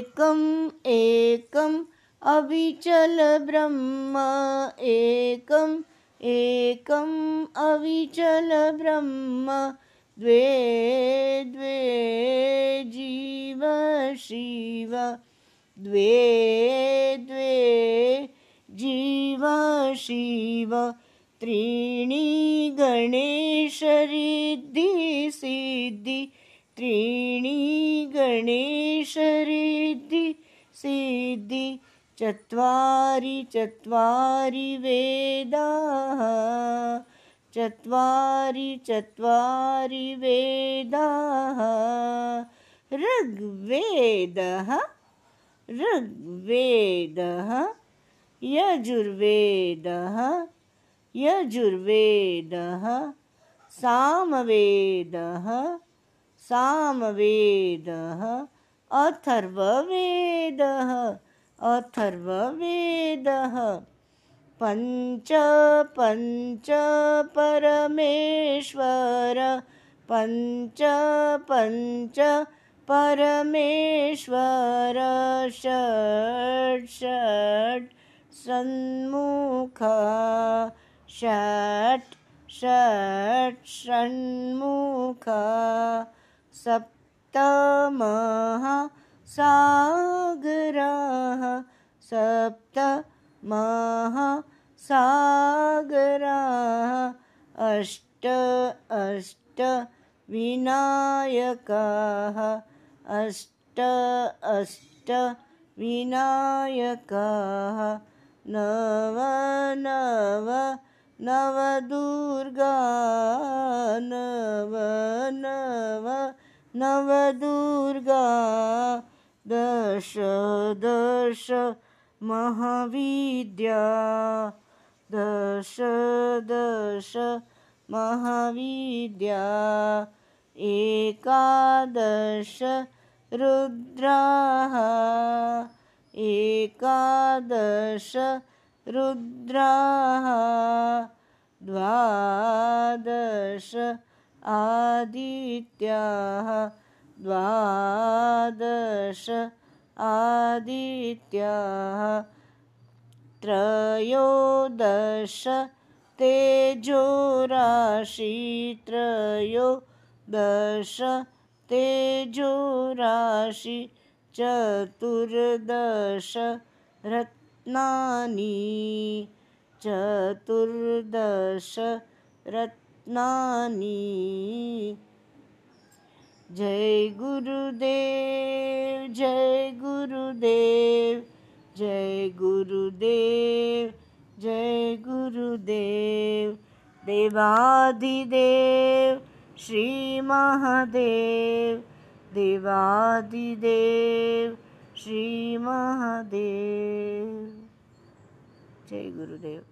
एकम् एकम् अविचल ब्रह्म एकम् एकम् अविचल ब्रह्म, द्वे द्वे, जीव, शिव, द्वे द्वे, जीव, शिव, त्रीणि गणेशरिद्धि सिद्धि त्रीणि गणेशरिद्धि सिद्धि चत्वारि चत्वारि वेदाः। चत्वारि चत्वारि वेदाः। ऋग्वेदः ऋग्वेदः यजुर्वेदः यजुर्वेदः सामवेदः सामवेदः, अथर्ववेदः अथर्ववेदः। पञ्च पञ्च परमेश्वर, पञ्च पञ्च परमेश्वर। षट् षट् सन्मुख षट् षट् षण्मुख। सप्तमः सागरः सप्तमः सागरः अष्ट अष्ट विनायकाः अष्ट अष्ट विनायकाः नव नव नवदुर्गा दश दश महाविद्या। दश दश महाविद्या। एकादश रुद्राः। एकादश रुद्राः। द्वादश आदित्याः। द्वादश आदित्याः त्रयोदश तेजोराशि त्रयोदश तेजोराशि चतुर्दश रत्नानि चतुर्दश रत्नानि जय गुरुदेव जय गुरुदेव जय गुरुदेव जय गुरुदेव। देवादिदेव, श्री महादेव। देवादिदेव, श्री महादेव। जय गुरुदेव।